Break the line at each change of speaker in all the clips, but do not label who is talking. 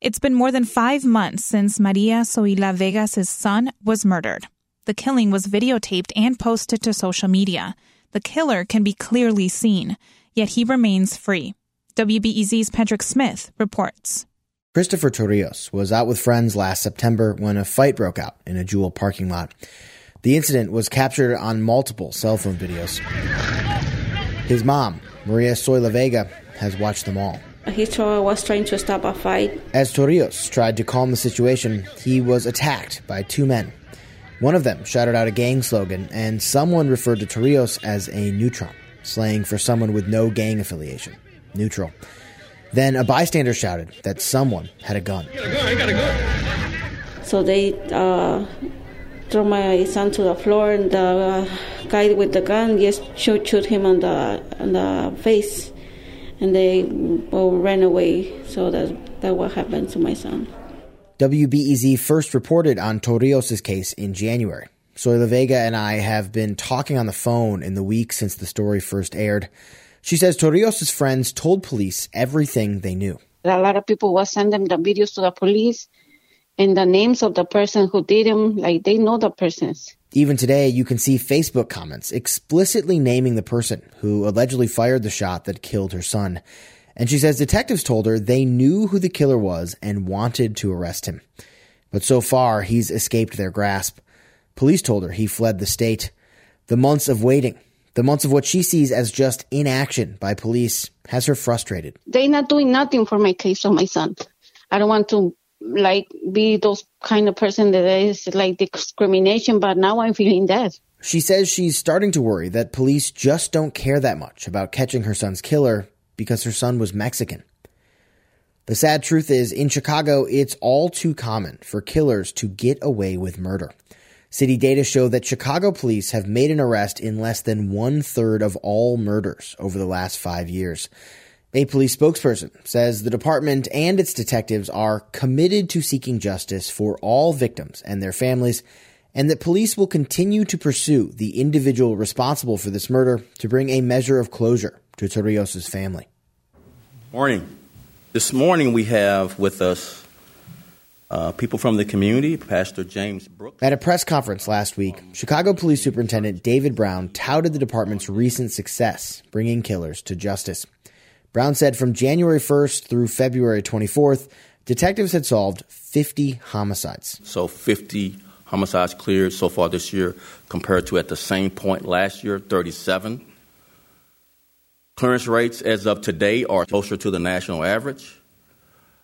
It's been more than five months since Maria Soila Vegas' son was murdered. The killing was videotaped and posted to social media. The killer can be clearly seen, yet he remains free. WBEZ's Patrick Smith reports.
Christopher Torrijos was out with friends last September when a fight broke out in a Jewel parking lot. The incident was captured on multiple cell phone videos. His mom, Maria Soila Vega, has watched them all.
He was trying to stop a fight.
As Torrijos tried to calm the situation, he was attacked by two men. One of them shouted out a gang slogan, and someone referred to Torrijos as a neutron, slang for someone with no gang affiliation. Neutral. Then a bystander shouted that someone had a gun.
got a gun, I got a gun. So they uh, threw my son to the floor, and the uh, guy with the gun just shoot, shoot him on the on the face, and they all ran away. So that that what happened to my son.
WBEZ first reported on Torrijos' case in January. Soila Vega and I have been talking on the phone in the week since the story first aired. She says Torrijos' friends told police everything they knew.
A lot of people will send them the videos to the police and the names of the person who did them, like they know the persons.
Even today, you can see Facebook comments explicitly naming the person who allegedly fired the shot that killed her son. And she says detectives told her they knew who the killer was and wanted to arrest him. But so far, he's escaped their grasp. Police told her he fled the state. The months of waiting, the months of what she sees as just inaction by police, has her frustrated.
They're not doing nothing for my case of my son. I don't want to like be those kind of person that is like discrimination, but now I'm feeling that.
She says she's starting to worry that police just don't care that much about catching her son's killer because her son was Mexican. The sad truth is, in Chicago, it's all too common for killers to get away with murder. City data show that Chicago police have made an arrest in less than one third of all murders over the last five years. A police spokesperson says the department and its detectives are committed to seeking justice for all victims and their families, and that police will continue to pursue the individual responsible for this murder to bring a measure of closure to Torrijos' family.
Morning. This morning we have with us uh, people from the community, Pastor James Brooks.
At a press conference last week, Chicago Police Superintendent David Brown touted the department's recent success bringing killers to justice. Brown said from January 1st through February 24th, detectives had solved 50 homicides.
So 50 homicides cleared so far this year compared to at the same point last year, 37. Clearance rates as of today are closer to the national average.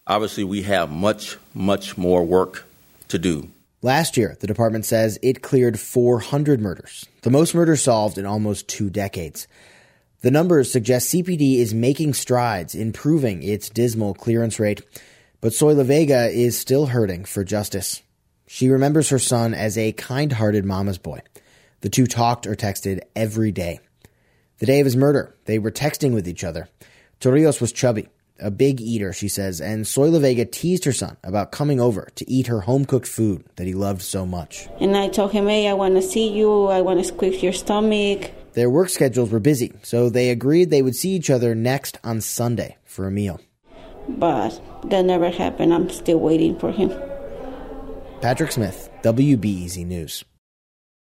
Obviously, we have much, much more work to do.
Last year, the department says it cleared 400 murders, the most murders solved in almost two decades. The numbers suggest CPD is making strides, improving its dismal clearance rate, but Soila Vega is still hurting for justice. She remembers her son as a kind hearted mama's boy. The two talked or texted every day. The day of his murder, they were texting with each other. Torrijos was chubby, a big eater, she says, and Soila Vega teased her son about coming over to eat her home cooked food that he loved so much.
And I told him, hey, I want to see you. I want to squeeze your stomach.
Their work schedules were busy, so they agreed they would see each other next on Sunday for a meal.
But that never happened. I'm still waiting for him.
Patrick Smith, WBEZ News.